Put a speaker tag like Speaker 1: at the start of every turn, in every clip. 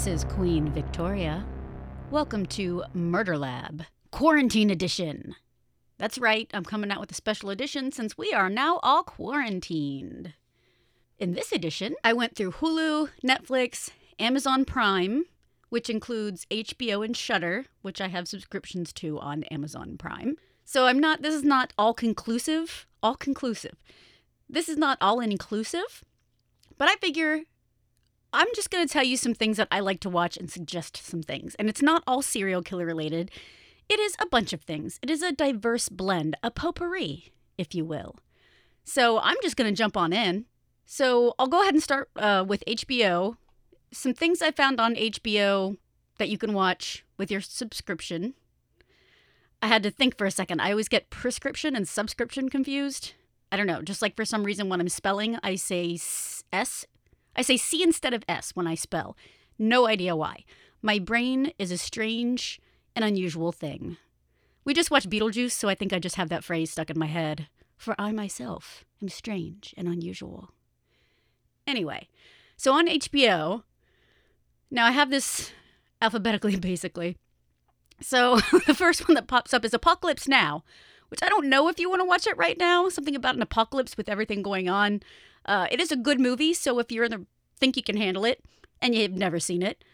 Speaker 1: This is Queen Victoria. Welcome to Murder Lab, Quarantine Edition. That's right, I'm coming out with a special edition since we are now all quarantined. In this edition, I went through Hulu, Netflix, Amazon Prime, which includes HBO and Shudder, which I have subscriptions to on Amazon Prime. So I'm not this is not all conclusive, all conclusive. This is not all inclusive, but I figure I'm just going to tell you some things that I like to watch and suggest some things. And it's not all serial killer related. It is a bunch of things. It is a diverse blend, a potpourri, if you will. So I'm just going to jump on in. So I'll go ahead and start uh, with HBO. Some things I found on HBO that you can watch with your subscription. I had to think for a second. I always get prescription and subscription confused. I don't know. Just like for some reason when I'm spelling, I say S I say C instead of S when I spell. No idea why. My brain is a strange and unusual thing. We just watched Beetlejuice, so I think I just have that phrase stuck in my head. For I myself am strange and unusual. Anyway, so on HBO, now I have this alphabetically basically. So the first one that pops up is Apocalypse Now, which I don't know if you want to watch it right now. Something about an apocalypse with everything going on. Uh, it is a good movie, so if you're in the think you can handle it and you've never seen it,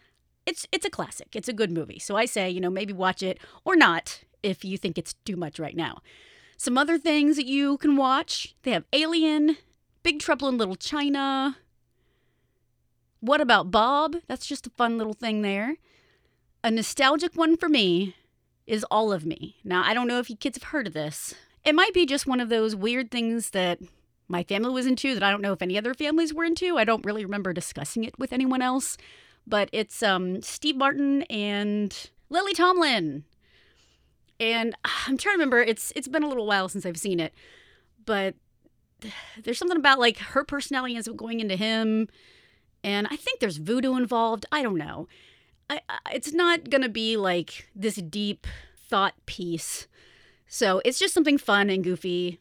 Speaker 1: it's it's a classic. It's a good movie. So I say, you know, maybe watch it or not if you think it's too much right now. Some other things that you can watch. They have Alien, Big Trouble in Little China. What about Bob? That's just a fun little thing there. A nostalgic one for me is All of Me. Now, I don't know if you kids have heard of this. It might be just one of those weird things that my family was into that I don't know if any other families were into. I don't really remember discussing it with anyone else. But it's um, Steve Martin and Lily Tomlin. And I'm trying to remember, it's it's been a little while since I've seen it. But there's something about like her personality ends up going into him. And I think there's voodoo involved. I don't know. I, it's not to be like this deep thought piece. So it's just something fun and goofy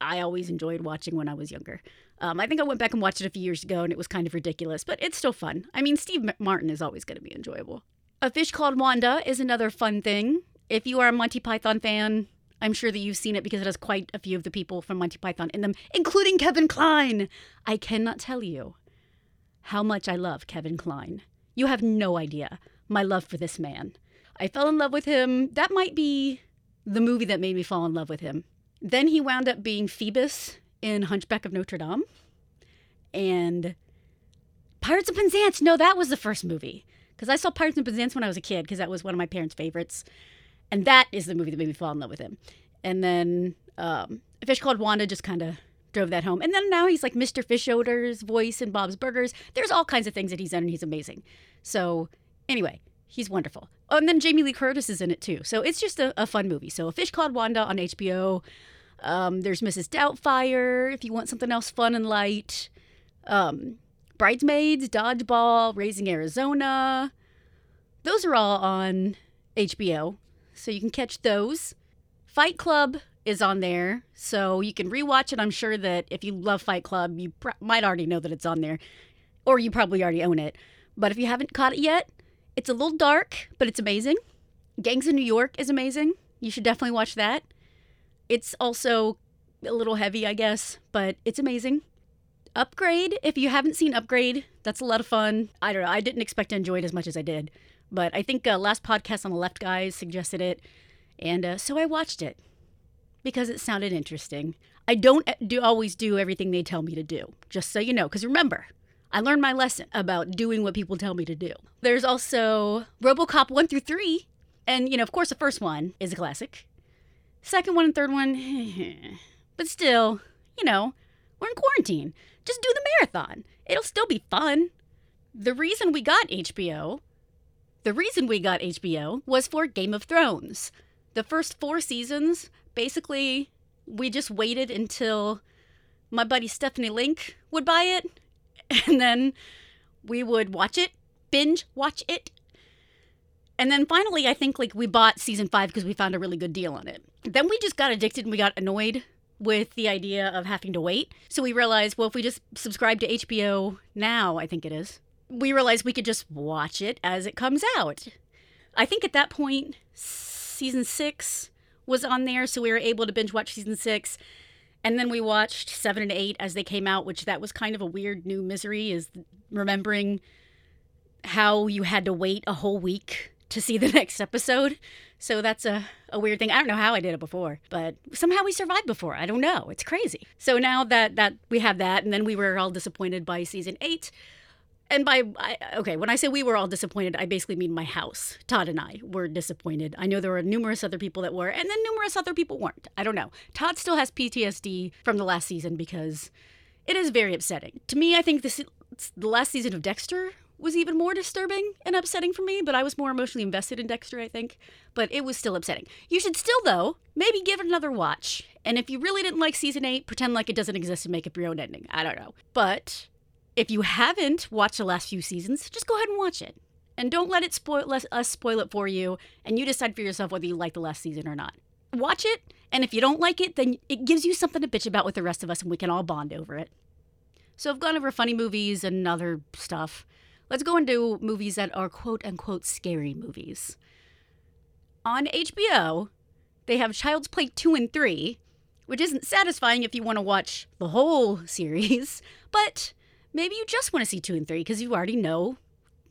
Speaker 1: I always enjoyed watching when I was younger. Um, I think I went back and watched it a few years ago and it was kind of ridiculous, but it's still fun. I mean, Steve Martin is always going to be enjoyable. A Fish Called Wanda is another fun thing. If you are a Monty Python fan, I'm sure that you've seen it because it has quite a few of the people from Monty Python in them, including Kevin Kline. I cannot tell you how much I love Kevin Kline. You have no idea my love for this man. I fell in love with him. That might be the movie that made me fall in love with him. Then he wound up being Phoebus in Hunchback of Notre Dame. And Pirates of Penzance. No, that was the first movie. Because I saw Pirates of Penzance when I was a kid, because that was one of my parents' favorites. And that is the movie that made me fall in love with him. And then um, A Fish Called Wanda just kind of drove that home. And then now he's like Mr. Fischoeder's voice in Bob's Burgers. There's all kinds of things that he's done, and he's amazing. So, anyway, he's wonderful. Oh, and then Jamie Lee Curtis is in it too. So it's just a, a fun movie. So A Fish Called Wanda on HBO. Um, there's Mrs. Doubtfire if you want something else fun and light. Um, Bridesmaids, Dodgeball, Raising Arizona. Those are all on HBO, so you can catch those. Fight Club is on there, so you can rewatch it. I'm sure that if you love Fight Club, you pr- might already know that it's on there, or you probably already own it. But if you haven't caught it yet, it's a little dark, but it's amazing. Gangs of New York is amazing. You should definitely watch that. It's also a little heavy, I guess, but it's amazing. Upgrade, if you haven't seen Upgrade, that's a lot of fun. I don't know, I didn't expect to enjoy it as much as I did, but I think uh, last podcast on the left guys suggested it, and uh, so I watched it because it sounded interesting. I don't uh, do always do everything they tell me to do, just so you know, because remember, I learned my lesson about doing what people tell me to do. There's also RoboCop 1 through 3, and you know, of course, the first one is a classic. Second one and third one, but still, you know, we're in quarantine. Just do the marathon. It'll still be fun. The reason we got HBO, the reason we got HBO was for Game of Thrones. The first four seasons, basically, we just waited until my buddy Stephanie Link would buy it, and then we would watch it, binge watch it. And then finally, I think like we bought season five because we found a really good deal on it. Then we just got addicted and we got annoyed with the idea of having to wait. So we realized, well, if we just subscribe to HBO now, I think it is. we realized we could just watch it as it comes out. I think at that point, season six was on there, so we were able to binge watch season six. And then we watched seven and eight as they came out, which that was kind of a weird new misery, is remembering how you had to wait a whole week to see the next episode. So that's a, a weird thing. I don't know how I did it before, but somehow we survived before. I don't know. It's crazy. So now that that we have that, and then we were all disappointed by season eight. And by I, okay, when I say we were all disappointed, I basically mean my house. Todd and I were disappointed. I know there were numerous other people that were, and then numerous other people weren't. I don't know. Todd still has PTSD from the last season because it is very upsetting. To me, I think this the last season of Dexter was even more disturbing and upsetting for me, but I was more emotionally invested in Dexter, I think. But it was still upsetting. You should still, though, maybe give it another watch. And if you really didn't like season 8, pretend like it doesn't exist and make up your own ending. I don't know. But if you haven't watched the last few seasons, just go ahead and watch it. And don't let it spoil let us spoil it for you, and you decide for yourself whether you like the last season or not. Watch it, and if you don't like it, then it gives you something to bitch about with the rest of us, and we can all bond over it. So I've gone over funny movies and other stuff. Let's go into movies that are quote unquote scary movies. On HBO, they have Child's Play 2 and 3, which isn't satisfying if you want to watch the whole series, but maybe you just want to see 2 and 3 because you already know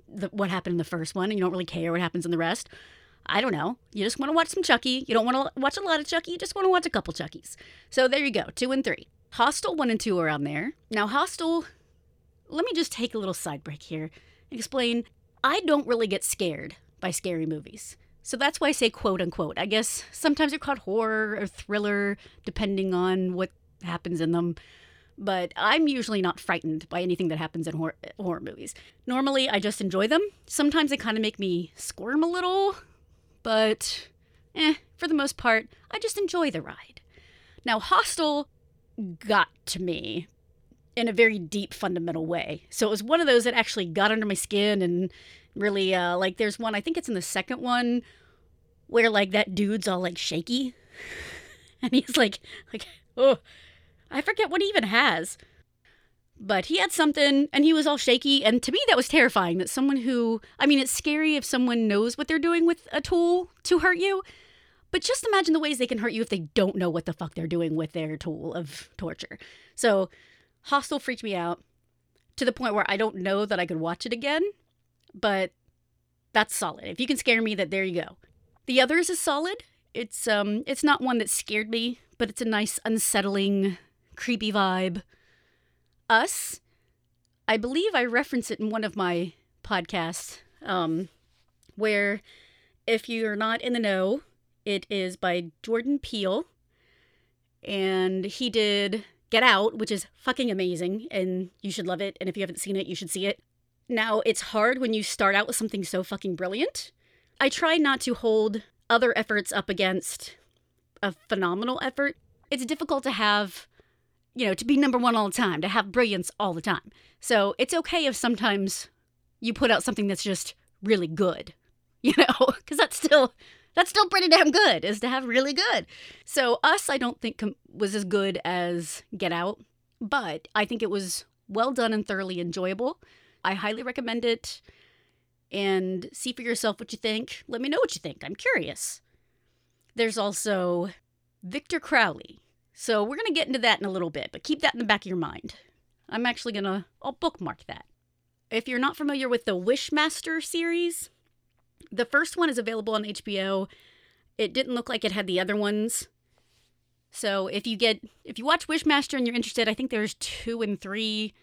Speaker 1: the, what happened in the first one and you don't really care what happens in the rest. I don't know. You just want to watch some Chucky. You don't want to watch a lot of Chucky. You just want to watch a couple Chuckies. So there you go, 2 and 3. Hostel 1 and 2 are on there. Now, Hostel let me just take a little side break here and explain I don't really get scared by scary movies. So that's why I say quote unquote. I guess sometimes they're called horror or thriller, depending on what happens in them. But I'm usually not frightened by anything that happens in horror, horror movies. Normally, I just enjoy them. Sometimes they kind of make me squirm a little, but eh, for the most part, I just enjoy the ride. Now, Hostel got to me in a very deep fundamental way. So it was one of those that actually got under my skin and really uh like there's one I think it's in the second one where like that dude's all like shaky and he's like like oh I forget what he even has. But he had something and he was all shaky and to me that was terrifying that someone who I mean it's scary if someone knows what they're doing with a tool to hurt you. But just imagine the ways they can hurt you if they don't know what the fuck they're doing with their tool of torture. So Hostel freaked me out to the point where I don't know that I could watch it again, but that's solid. If you can scare me, that there you go. The others is solid. It's um it's not one that scared me, but it's a nice unsettling, creepy vibe. Us, I believe I reference it in one of my podcasts, um, where if you're not in the know, it is by Jordan Peele. And he did Get Out, which is fucking amazing and you should love it. And if you haven't seen it, you should see it. Now, it's hard when you start out with something so fucking brilliant. I try not to hold other efforts up against a phenomenal effort. It's difficult to have, you know, to be number one all the time, to have brilliance all the time. So it's okay if sometimes you put out something that's just really good, you know, because that's still that's still pretty damn good is to have really good. So us i don't think com- was as good as get out but i think it was well done and thoroughly enjoyable. I highly recommend it and see for yourself what you think. Let me know what you think. I'm curious. There's also victor crowley so we're going to get into that in a little bit but keep that in the back of your mind i'm actually going to i'll bookmark that if you're not familiar with the wishmaster series the first one is available on HBO. It didn't look like it had the other ones. So if you get if you watch Wishmaster and you're interested, I think there's two and three.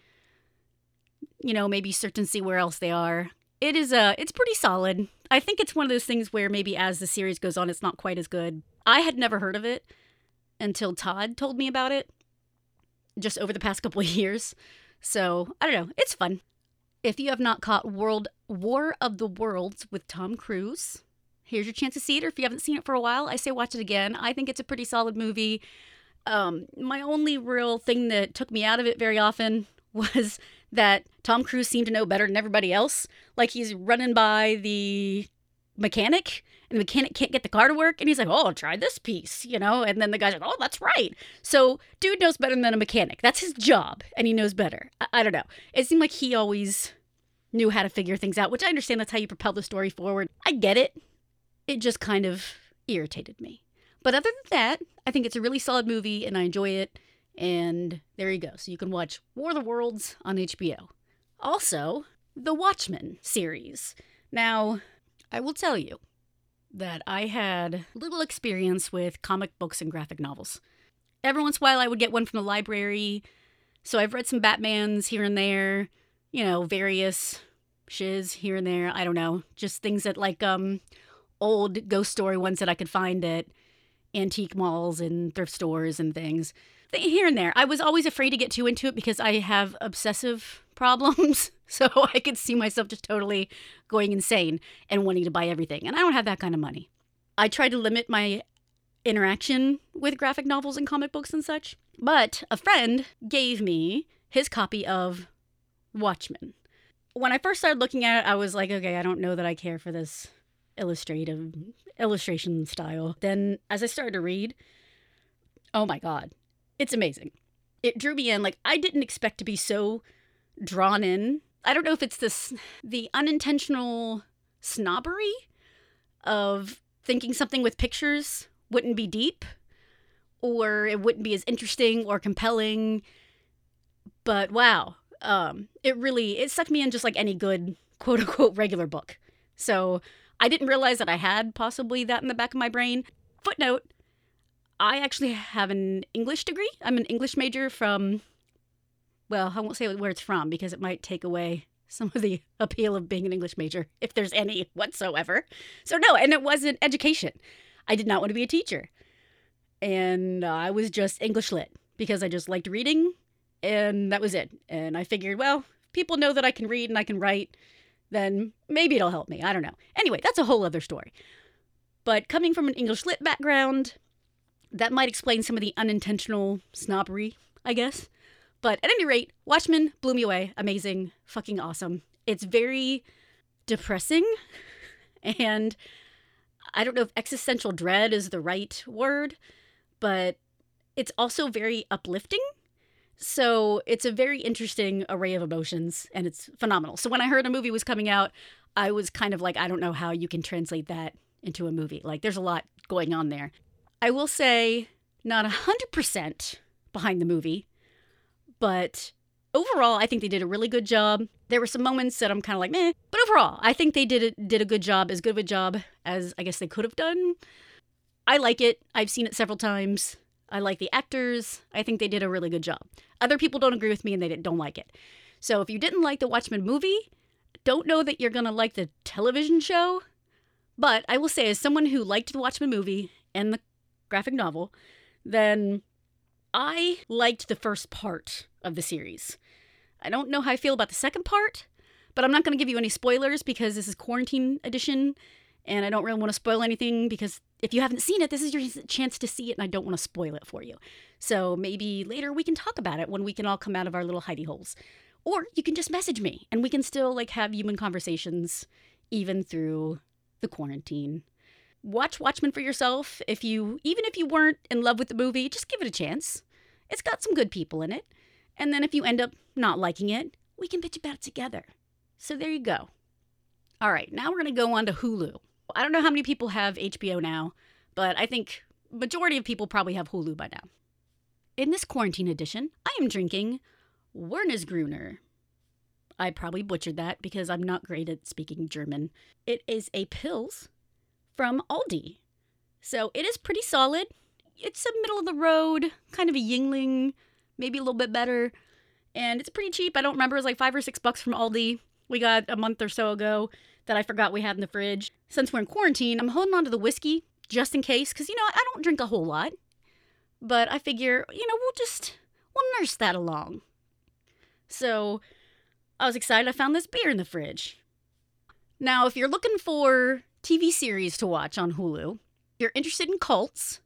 Speaker 1: You know, maybe search and see where else they are. It is a uh, it's pretty solid. I think it's one of those things where maybe as the series goes on, it's not quite as good. I had never heard of it until Todd told me about it just over the past couple of years. So I don't know. It's fun. If you have not caught World War of the Worlds with Tom Cruise, here's your chance to see it. Or if you haven't seen it for a while, I say watch it again. I think it's a pretty solid movie. Um, my only real thing that took me out of it very often was that Tom Cruise seemed to know better than everybody else. Like he's running by the mechanic and the mechanic can't get the car to work and he's like oh I'll try this piece you know and then the guy's like oh that's right so dude knows better than a mechanic that's his job and he knows better I, I don't know it seemed like he always knew how to figure things out, which I understand that's how you propel the story forward. I get it. It just kind of irritated me. But other than that, I think it's a really solid movie and I enjoy it. And there you go. So you can watch War of the Worlds on HBO. Also, the Watchmen series. Now, I will tell you that I had little experience with comic books and graphic novels. Every once in a while, I would get one from the library. So I've read some Batmans here and there, you know, various shiz here and there. I don't know, just things that like um old ghost story ones that I could find at antique malls and thrift stores and things. Here and there. I was always afraid to get too into it because I have obsessive problems. So I could see myself just totally going insane and wanting to buy everything. And I don't have that kind of money. I try to limit my interaction with graphic novels and comic books and such. But a friend gave me his copy of Watchmen. When I first started looking at it, I was like, okay, I don't know that I care for this illustrative illustration style. Then as I started to read, oh my god, it's amazing. It drew me in like I didn't expect to be so drawn in. I don't know if it's this the unintentional snobbery of thinking something with pictures wouldn't be deep or it wouldn't be as interesting or compelling. But wow, um, it really it sucked me in just like any good quote unquote regular book. So I didn't realize that I had possibly that in the back of my brain. Footnote I actually have an English degree. I'm an English major from, well, I won't say where it's from because it might take away some of the appeal of being an English major, if there's any whatsoever. So, no, and it wasn't education. I did not want to be a teacher. And I was just English lit because I just liked reading, and that was it. And I figured, well, people know that I can read and I can write then maybe it'll help me. I don't know. Anyway, that's a whole other story. But coming from an English lit background, that might explain some of the unintentional snobbery, I guess. But at any rate, Watchmen blew me away. Amazing. Fucking awesome. It's very depressing. And I don't know if existential dread is the right word, but it's also very uplifting so it's a very interesting array of emotions and it's phenomenal. So when I heard a movie was coming out, I was kind of like, I don't know how you can translate that into a movie. Like there's a lot going on there. I will say, not 100% behind the movie, but overall, I think they did a really good job. There were some moments that I'm kind of like, meh, but overall, I think they did a, did a good job, as good of a job as I guess they could have done. I like it. I've seen it several times. I like the actors. I think they did a really good job. Other people don't agree with me and they don't like it. So if you didn't like the Watchmen movie, don't know that you're going to like the television show. But I will say, as someone who liked the Watchmen movie and the graphic novel, then I liked the first part of the series. I don't know how I feel about the second part, but I'm not going to give you any spoilers because this is quarantine edition and I don't really want to spoil anything because if you haven't seen it, this is your chance to see it, and I don't want to spoil it for you. So maybe later we can talk about it when we can all come out of our little hidey holes. Or you can just message me and we can still like have human conversations even through the quarantine. Watch Watchmen for yourself. If you even if you weren't in love with the movie, just give it a chance. It's got some good people in it. And then if you end up not liking it, we can bitch about it together. So there you go. All right, now we're going to go on to Hulu. I don't know how many people have HBO now, but I think majority of people probably have Hulu by now. In this quarantine edition, I am drinking Wernesgrüner. I probably butchered that because I'm not great at speaking German. It is a Pils from Aldi. So it is pretty solid. It's a middle of the road, kind of a Yuengling, maybe a little bit better. And it's pretty cheap. I don't remember. It was like five or six bucks from Aldi. We got a month or so ago that I forgot we had in the fridge. Since we're in quarantine, I'm holding on to the whiskey just in case, because, you know, I don't drink a whole lot. But I figure, you know, we'll just, we'll nurse that along. So I was excited I found this beer in the fridge. Now, if you're looking for TV series to watch on Hulu, you're interested in cults,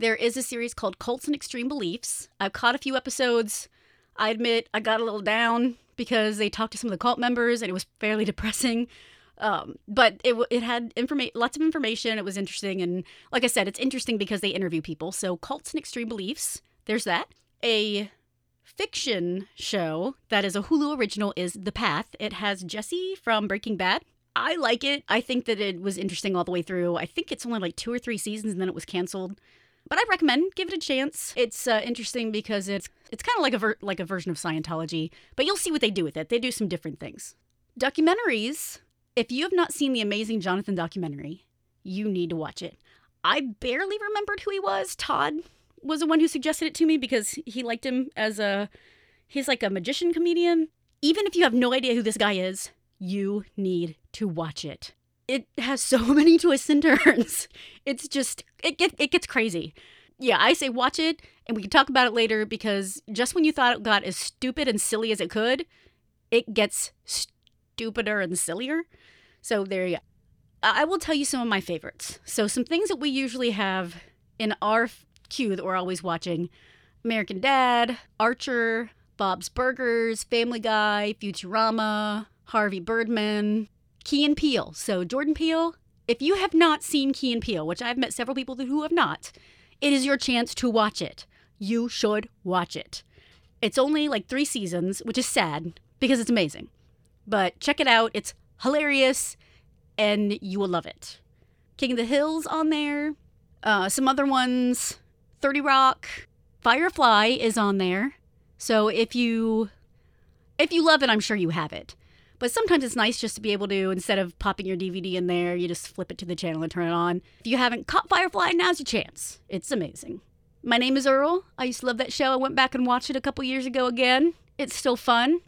Speaker 1: there is a series called Cults and Extreme Beliefs. I've caught a few episodes. I admit I got a little down because they talked to some of the cult members and it was fairly depressing. Um, but it it had information, lots of information. It was interesting, and like I said, it's interesting because they interview people. So cults and extreme beliefs. There's that. A fiction show that is a Hulu original is The Path. It has Jesse from Breaking Bad. I like it. I think that it was interesting all the way through. I think it's only like two or three seasons and then it was canceled. But I recommend give it a chance. It's uh, interesting because it's it's kind of like a ver- like a version of Scientology, but you'll see what they do with it. They do some different things. Documentaries. If you have not seen the amazing Johnathan documentary, you need to watch it. I barely remembered who he was. Todd was the one who suggested it to me because he liked him as a he's like a magician comedian. Even if you have no idea who this guy is, you need to watch it. It has so many twists and turns. It's just it get, it gets crazy. Yeah, I say watch it and we can talk about it later because just when you thought it got as stupid and silly as it could, it gets stupider and sillier. So there you go. I will tell you some of my favorites. So some things that we usually have in our queue that we're always watching. American Dad, Archer, Bob's Burgers, Family Guy, Futurama, Harvey Birdman, Key and Peele. So, Jordan Peele, if you have not seen Key and Peele, which I've met several people who have not, it is your chance to watch it. You should watch it. It's only like three seasons, which is sad because it's amazing. But check it out. It's hilarious and you will love it. King of the Hills on there. Uh, some other ones 30 Rock. Firefly is on there. So if you if you love it, I'm sure you have it. But sometimes it's nice just to be able to, instead of popping your DVD in there, you just flip it to the channel and turn it on. If you haven't caught Firefly, now's your chance. It's amazing. My name is Earl. I used to love that show. I went back and watched it a couple years ago again. It's still fun.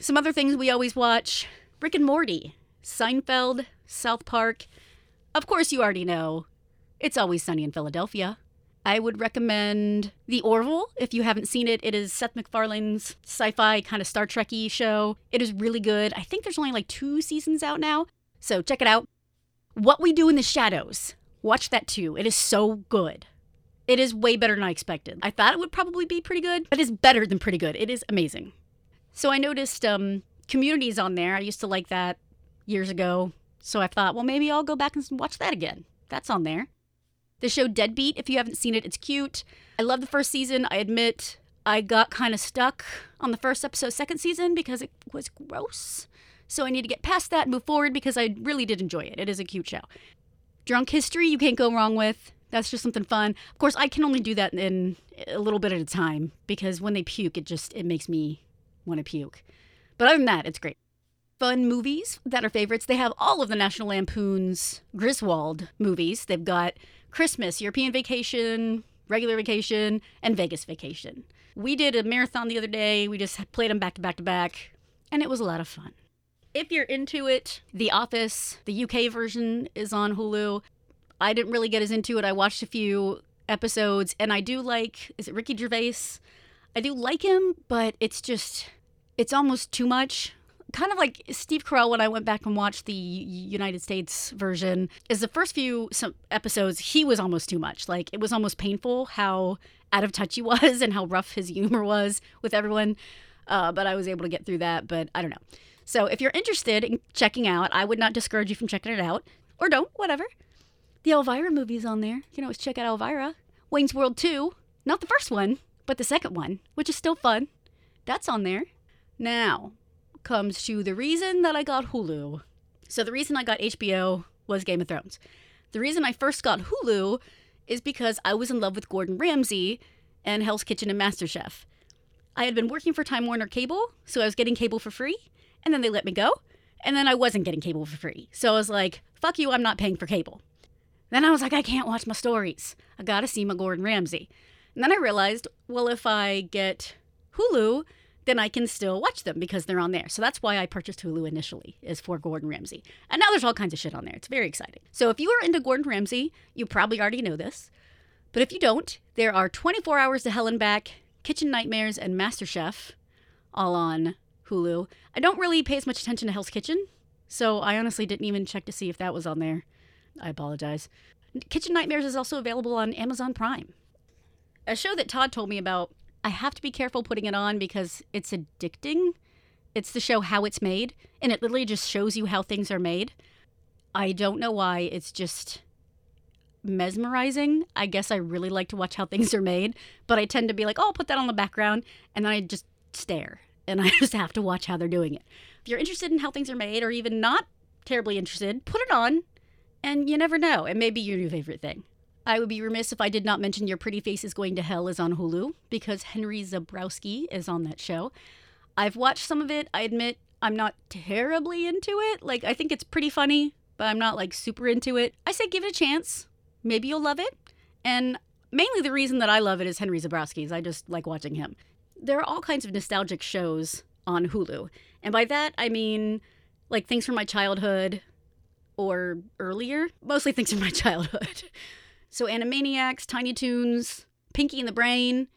Speaker 1: Some other things we always watch Rick and Morty, Seinfeld, South Park. Of course, you already know. It's always sunny in Philadelphia. I would recommend The Orville if you haven't seen it. It is Seth MacFarlane's sci fi kind of Star Trek y show. It is really good. I think there's only like two seasons out now, so check it out. What We Do in the Shadows. Watch that too. It is so good. It is way better than I expected. I thought it would probably be pretty good, but it's better than pretty good. It is amazing. So I noticed um, communities on there. I used to like that years ago. So I thought, well, maybe I'll go back and watch that again. That's on there. The show Deadbeat, if you haven't seen it, it's cute. I love the first season. I admit I got kind of stuck on the first episode, second season, because it was gross. So I need to get past that and move forward because I really did enjoy it. It is a cute show. Drunk History, you can't go wrong with. That's just something fun. Of course, I can only do that in a little bit at a time because when they puke, it just it makes me want to puke. But other than that, it's great. Fun movies that are favorites. They have all of the National Lampoon's Griswold movies. They've got Christmas, European vacation, regular vacation, and Vegas vacation. We did a marathon the other day. We just played them back to back to back, and it was a lot of fun. If you're into it, The Office, the UK version is on Hulu. I didn't really get as into it. I watched a few episodes, and I do like, is it Ricky Gervais? I do like him, but it's just, it's almost too much kind of like Steve Carell when I went back and watched the United States version is the first few episodes he was almost too much. Like it was almost painful how out of touch he was and how rough his humor was with everyone uh, but I was able to get through that but I don't know. So if you're interested in checking out I would not discourage you from checking it out or don't whatever. The Elvira movie's on there. You know always check out Elvira. Wayne's World 2 not the first one but the second one which is still fun. That's on there. Now comes to the reason that I got Hulu. So, the reason I got HBO was Game of Thrones. The reason I first got Hulu is because I was in love with Gordon Ramsay and Hell's Kitchen and MasterChef. I had been working for Time Warner Cable, so I was getting cable for free, and then they let me go, and then I wasn't getting cable for free. So I was like, fuck you, I'm not paying for cable. Then I was like, I can't watch my stories. I gotta see my Gordon Ramsay. And then I realized, well, if I get Hulu, then I can still watch them because they're on there. So that's why I purchased Hulu initially, is for Gordon Ramsay. And now there's all kinds of shit on there. It's very exciting. So if you are into Gordon Ramsay, you probably already know this. But if you don't, there are 24 Hours to Hell and Back, Kitchen Nightmares, and MasterChef all on Hulu. I don't really pay as much attention to Hell's Kitchen, so I honestly didn't even check to see if that was on there. I apologize. Kitchen Nightmares is also available on Amazon Prime. A show that Todd told me about I have to be careful putting it on because it's addicting. It's to show how it's made, and it literally just shows you how things are made. I don't know why. It's just, mesmerizing. I guess I really like to watch how things are made, but I tend to be like, oh, I'll put that on the background, and then I just stare and I just have to watch how they're doing it. If you're interested in how things are made, or even not terribly interested, put it on, and you never know. It may be your new favorite thing. I would be remiss if I did not mention Your Pretty Face is Going to Hell is on Hulu because Henry Zebrowski is on that show. I've watched some of it. I admit I'm not terribly into it. Like, I think it's pretty funny, but I'm not like super into it. I say give it a chance. Maybe you'll love it. And mainly the reason that I love it is Henry Zebrowski's. I just like watching him. There are all kinds of nostalgic shows on Hulu. And by that, I mean like things from my childhood or earlier. Mostly things from my childhood. So Animaniacs, Tiny Toons, Pinky and the Brain,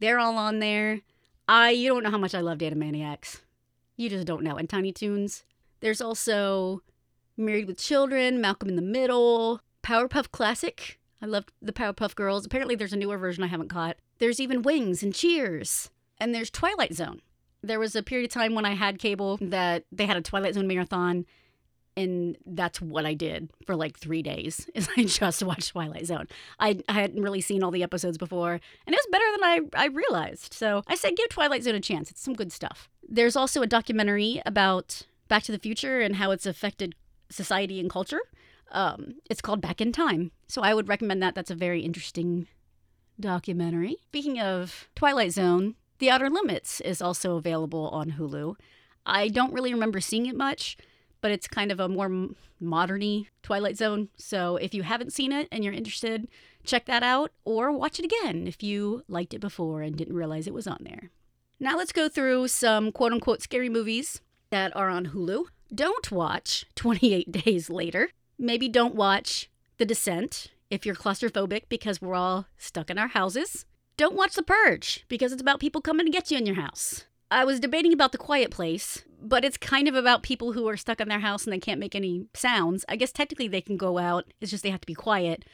Speaker 1: they're all on there. I you don't know how much I loved Animaniacs. You just don't know. And Tiny Toons. There's also Married with Children, Malcolm in the Middle, Powerpuff Classic. I loved the Powerpuff Girls. Apparently there's a newer version I haven't caught. There's even Wings and Cheers. And there's Twilight Zone. There was a period of time when I had cable that they had a Twilight Zone marathon and that's what I did for like three days. Is I just watched Twilight Zone. I, I hadn't really seen all the episodes before, and it was better than I, I realized. So I said, give Twilight Zone a chance. It's some good stuff. There's also a documentary about Back to the Future and how it's affected society and culture. Um, it's called Back in Time. So I would recommend that. That's a very interesting documentary. Speaking of Twilight Zone, The Outer Limits is also available on Hulu. I don't really remember seeing it much but it's kind of a more moderny Twilight Zone. So if you haven't seen it and you're interested, check that out or watch it again if you liked it before and didn't realize it was on there. Now let's go through some quote unquote scary movies that are on Hulu. Don't watch 28 Days Later. Maybe don't watch The Descent if you're claustrophobic because we're all stuck in our houses. Don't watch The Purge because it's about people coming to get you in your house. I was debating about The Quiet Place, but it's kind of about people who are stuck in their house and they can't make any sounds. I guess technically they can go out, it's just they have to be quiet.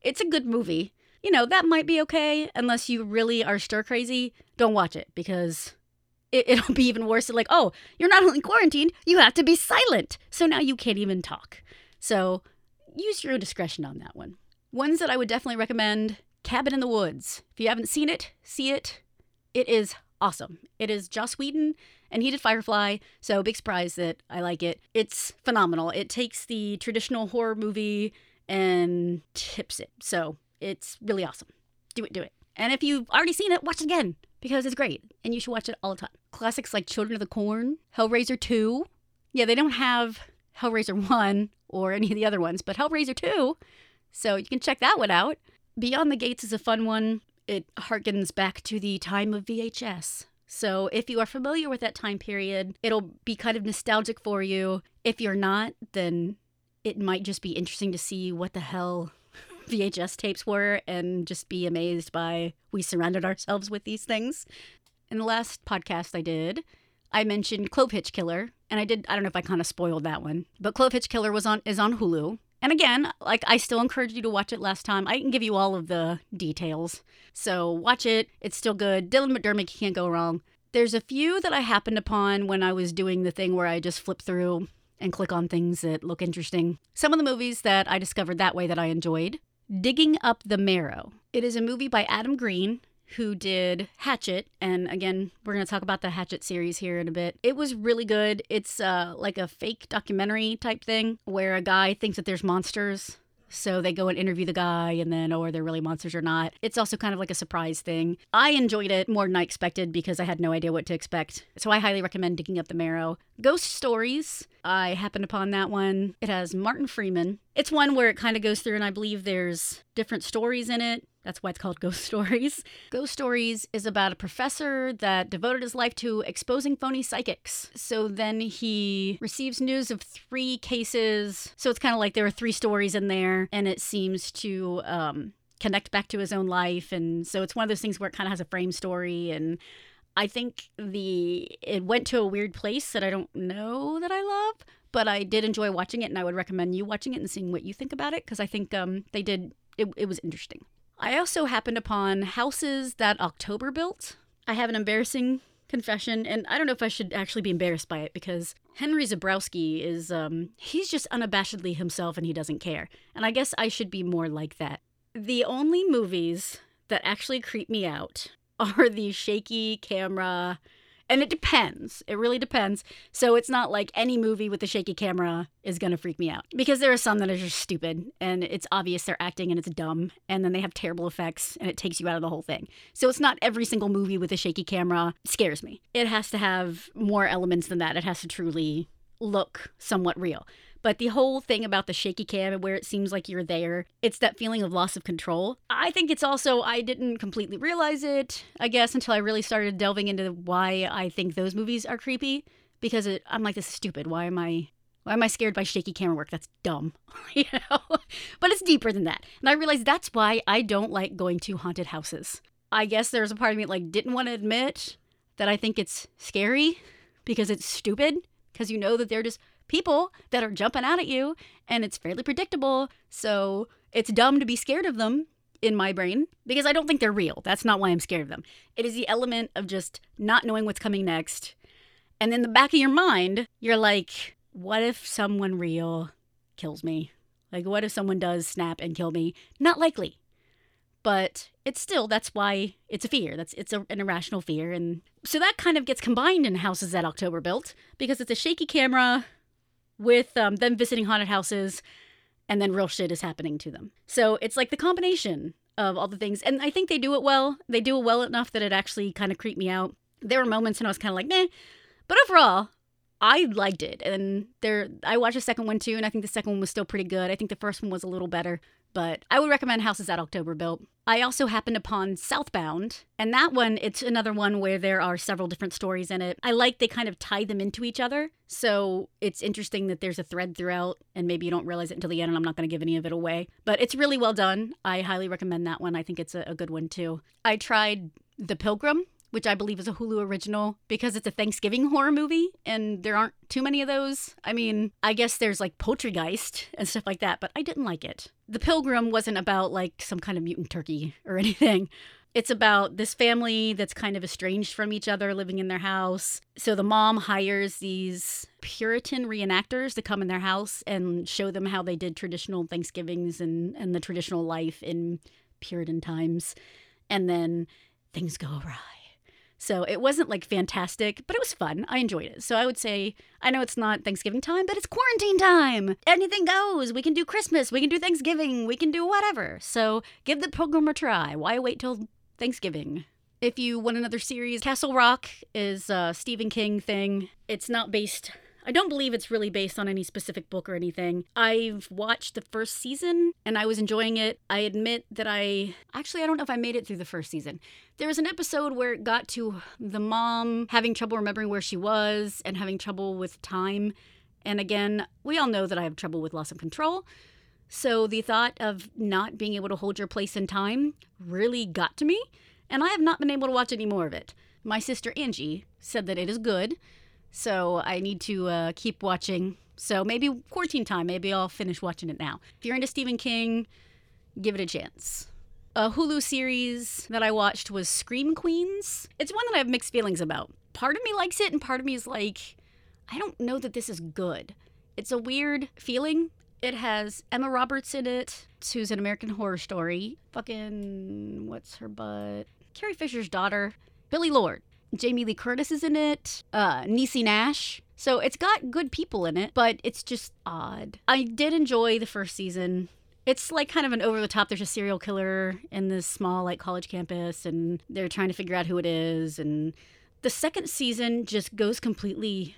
Speaker 1: It's a good movie. You know, that might be okay unless you really are stir crazy. Don't watch it because it, will be even worse. Like, oh, you're not only quarantined, you have to be silent. So now you can't even talk. So use your own discretion on that one. Ones that I would definitely recommend Cabin in the Woods. If you haven't seen it, see it. It is awesome. It is Joss Whedon, and he did Firefly, so big surprise that I like it. It's phenomenal. It takes the traditional horror movie and tips it, so it's really awesome. Do it, do it. And if you've already seen it, watch it again because it's great, and you should watch it all the time. Classics like Children of the Corn, Hellraiser 2. Yeah, they don't have Hellraiser 1 or any of the other ones, but Hellraiser 2, so you can check that one out. Beyond the Gates is a fun one it harkens back to the time of VHS. So if you are familiar with that time period, it'll be kind of nostalgic for you. If you're not, then it might just be interesting to see what the hell VHS tapes were and just be amazed by we surrounded ourselves with these things. In the last podcast I did, I mentioned Clove Hitch Killer, and I did I don't know if I kind of spoiled that one, but Clove Hitch Killer was on is on Hulu. And again, like I still encourage you to watch it last time. I can give you all of the details. So watch it. It's still good. Dylan McDermott can't go wrong. There's a few that I happened upon when I was doing the thing where I just flip through and click on things that look interesting. Some of the movies that I discovered that way that I enjoyed. Digging Up the Marrow. It is a movie by Adam Green, who did Hatchet. And again, we're going to talk about the Hatchet series here in a bit. It was really good. It's uh, like a fake documentary type thing where a guy thinks that there's monsters. So they go and interview the guy, and then, oh, are there really monsters or not? It's also kind of like a surprise thing. I enjoyed it more than I expected because I had no idea what to expect. So I highly recommend Digging Up the Marrow. Ghost Stories, I happened upon that one. It has Martin Freeman. It's one where it kind of goes through, and I believe there's different stories in it that's why it's called Ghost Stories. Ghost Stories is about a professor that devoted his life to exposing phony psychics. So then he receives news of three cases. So it's kind of like there are three stories in there, and it seems to um, connect back to his own life. And so it's one of those things where it kind of has a frame story. And I think the it went to a weird place that I don't know that I love, but I did enjoy watching it, and I would recommend you watching it and seeing what you think about it because I think um, they did. It, it was interesting. I also happened upon houses that October built. I have an embarrassing confession, and I don't know if I should actually be embarrassed by it because Henry Zebrowski is, um, he's just unabashedly himself and he doesn't care. And I guess I should be more like that. The only movies that actually creep me out are the shaky camera, and it depends. It really depends. So it's not like any movie with a shaky camera is going to freak me out. Because there are some that are just stupid and it's obvious they're acting and it's dumb and then they have terrible effects and it takes you out of the whole thing. So it's not every single movie with a shaky camera scares me. It has to have more elements than that. It has to truly look somewhat real. But the whole thing about the shaky cam and where it seems like you're there, it's that feeling of loss of control. I think it's also, I didn't completely realize it, I guess, until I really started delving into why I think those movies are creepy. Because it, I'm like, this is stupid. Why am I why am I scared by shaky camera work? That's dumb, you know? but it's deeper than that. And I realized that's why I don't like going to haunted houses. I guess there's a part of me that like didn't want to admit that I think it's scary because it's stupid because you know that they're just people that are jumping out at you and it's fairly predictable. So it's dumb to be scared of them in my brain because I don't think they're real. That's not why I'm scared of them. It is the element of just not knowing what's coming next. And in the back of your mind, you're like, what if someone real kills me? Like, what if someone does snap and kill me? Not likely. But it's still, that's why it's a fear. That's It's a, an irrational fear. And so that kind of gets combined in houses that October built because it's a shaky camera with um, them visiting haunted houses and then real shit is happening to them. So it's like the combination of all the things. And I think they do it well. They do it well enough that it actually kind of creeped me out. There were moments when I was kind of like, nah. But overall, I liked it. And there I watched the second one too, and I think the second one was still pretty good. I think the first one was a little better. But I would recommend Houses at October Built. I also happened upon Southbound, and that one, it's another one where there are several different stories in it. I like they kind of tie them into each other. So it's interesting that there's a thread throughout, and maybe you don't realize it until the end, and I'm not going to give any of it away. But it's really well done. I highly recommend that one. I think it's a, a good one too. I tried The Pilgrim which I believe is a Hulu original because it's a Thanksgiving horror movie and there aren't too many of those. I mean, I guess there's like Poultrygeist and stuff like that, but I didn't like it. The Pilgrim wasn't about like some kind of mutant turkey or anything. It's about this family that's kind of estranged from each other living in their house. So the mom hires these Puritan reenactors to come in their house and show them how they did traditional Thanksgivings and, and the traditional life in Puritan times. And then things go awry. So it wasn't like fantastic, but it was fun. I enjoyed it. So I would say, I know it's not Thanksgiving time, but it's quarantine time. Anything goes. We can do Christmas. We can do Thanksgiving. We can do whatever. So give the program a try. Why wait till Thanksgiving? If you want another series, Castle Rock is a Stephen King thing. It's not based I don't believe it's really based on any specific book or anything. I've watched the first season and I was enjoying it. I admit that I actually, I don't know if I made it through the first season. There was an episode where it got to the mom having trouble remembering where she was and having trouble with time. And again, we all know that I have trouble with loss of control. So the thought of not being able to hold your place in time really got to me, and I have not been able to watch any more of it. My sister Angie said that it is good, so I need to uh, keep watching. So maybe quarantine time, maybe I'll finish watching it now. If you're into Stephen King, give it a chance. A Hulu series that I watched was Scream Queens. It's one that I have mixed feelings about. Part of me likes it, and part of me is like, I don't know that this is good. It's a weird feeling. It has Emma Roberts in it, who's an American Horror Story. Fucking, what's her butt? Carrie Fisher's daughter, Billie Lourd. Jamie Lee Curtis is in it, uh, Niecy Nash. So it's got good people in it, but it's just odd. I did enjoy the first season. It's like kind of an over the top. There's a serial killer in this small like college campus, and they're trying to figure out who it is. And the second season just goes completely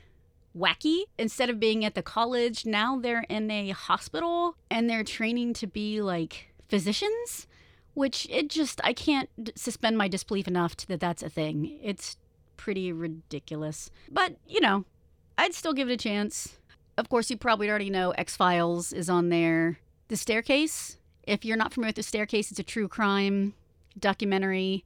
Speaker 1: wacky. Instead of being at the college, now they're in a hospital and they're training to be like physicians which it just I can't suspend my disbelief enough that that's a thing. It's pretty ridiculous. But, you know, I'd still give it a chance. Of course, you probably already know X Files is on there. The Staircase, if you're not familiar with The Staircase, it's a true crime documentary.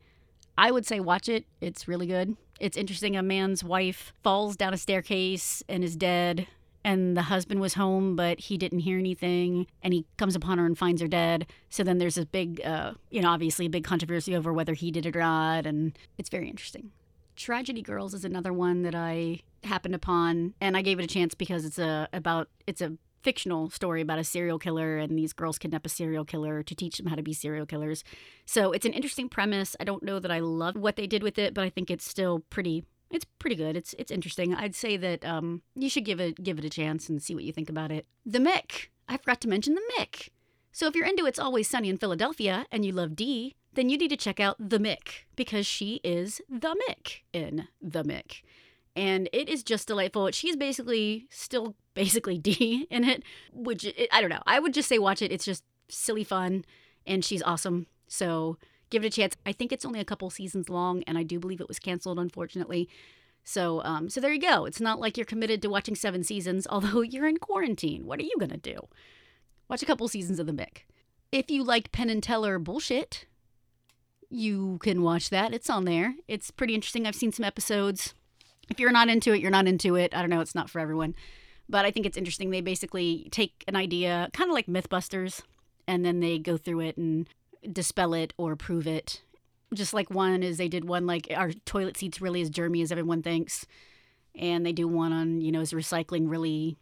Speaker 1: I would say watch it. It's really good. It's interesting. A man's wife falls down a staircase and is dead and the husband was home but he didn't hear anything and he comes upon her and finds her dead so then there's a big uh, you know obviously a big controversy over whether he did it or not and it's very interesting Tragedy Girls is another one that I happened upon, and I gave it a chance because it's a about it's a fictional story about a serial killer and these girls kidnap a serial killer to teach them how to be serial killers. So it's an interesting premise. I don't know that I love what they did with it, but I think it's still pretty it's pretty good. It's it's interesting. I'd say that um, you should give it give it a chance and see what you think about it. The Mick. I forgot to mention the Mick. So if you're into It's Always Sunny in Philadelphia and you love Dee, then you need to check out The Mick because she is the Mick in The Mick. And it is just delightful. She's basically still basically Dee in it, which I don't know. I would just say watch it. It's just silly fun and she's awesome. So give it a chance. I think it's only a couple seasons long and I do believe it was canceled unfortunately. So um so there you go. It's not like you're committed to watching 7 seasons although you're in quarantine. What are you to do? Watch a couple seasons of The Mick. If you like Penn and Teller bullshit, you can watch that. It's on there. It's pretty interesting. I've seen some episodes. If you're not into it, you're not into it. I don't know. It's not for everyone. But I think it's interesting. They basically take an idea, kind of like Mythbusters, and then they go through it and dispel it or prove it. Just like one is they did one like our toilet seats really as germy as everyone thinks. And they do one on, you know, is recycling really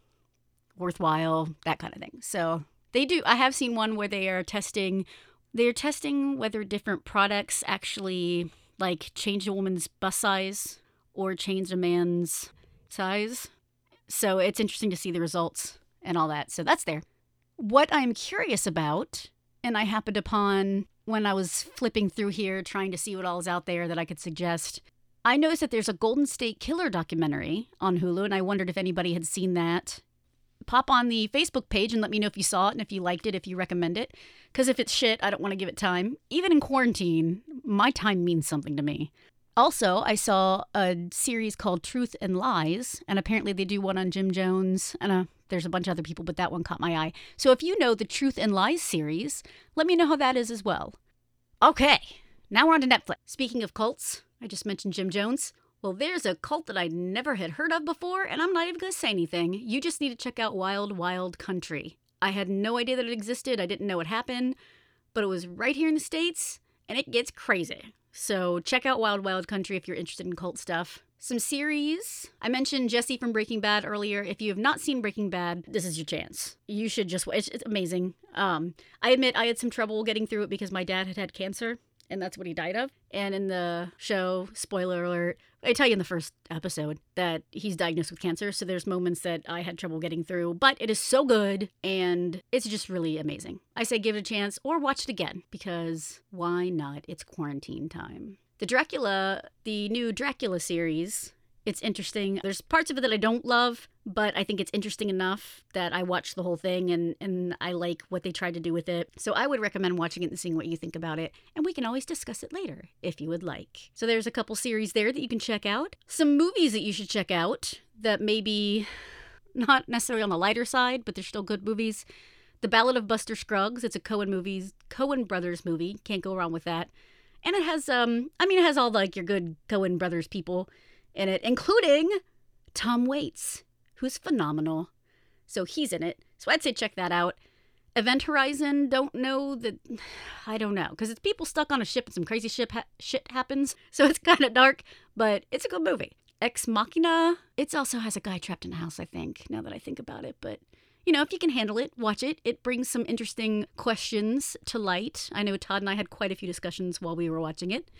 Speaker 1: worthwhile, that kind of thing. So they do. I have seen one where they are testing. They're testing whether different products actually like change a woman's bust size or change a man's size. So it's interesting to see the results and all that. So that's there. What I'm curious about, and I happened upon when I was flipping through here trying to see what all is out there that I could suggest. I noticed that there's a Golden State Killer documentary on Hulu, and I wondered if anybody had seen that pop on the Facebook page and let me know if you saw it and if you liked it, if you recommend it. Because if it's shit, I don't want to give it time. Even in quarantine, my time means something to me. Also, I saw a series called Truth and Lies, and apparently they do one on Jim Jones, and uh, there's a bunch of other people, but that one caught my eye. So if you know the Truth and Lies series, let me know how that is as well. Okay, now we're on to Netflix. Speaking of cults, I just mentioned Jim Jones. Well, there's a cult that I never had heard of before, and I'm not even going to say anything. You just need to check out Wild Wild Country. I had no idea that it existed, I didn't know what happened, but it was right here in the States, and it gets crazy. So check out Wild Wild Country if you're interested in cult stuff. Some series. I mentioned Jesse from Breaking Bad earlier. If you have not seen Breaking Bad, this is your chance. You should just watch. It's, it's amazing. Um, I admit I had some trouble getting through it because my dad had had cancer, and that's what he died of. And in the show, spoiler alert, I tell you in the first episode that he's diagnosed with cancer. So there's moments that I had trouble getting through, but it is so good and it's just really amazing. I say give it a chance or watch it again because why not? It's quarantine time. The Dracula, the new Dracula series it's interesting. There's parts of it that I don't love, but I think it's interesting enough that I watched the whole thing and, and I like what they tried to do with it. So I would recommend watching it and seeing what you think about it. And we can always discuss it later if you would like. So there's a couple series there that you can check out. Some movies that you should check out that maybe not necessarily on the lighter side, but they're still good movies. The Ballad of Buster Scruggs. It's a Coen movies, Coen Brothers movie. Can't go wrong with that. And it has um I mean it has all like your good Coen Brothers people in it, including Tom Waits, who's phenomenal. So he's in it. So I'd say check that out. Event Horizon, don't know that. I don't know. Because it's people stuck on a ship and some crazy ship ha- shit happens. So it's kind of dark, but it's a good movie. Ex Machina, it also has a guy trapped in a house, I think, now that I think about it. But, you know, if you can handle it, watch it. It brings some interesting questions to light. I know Todd and I had quite a few discussions while we were watching it.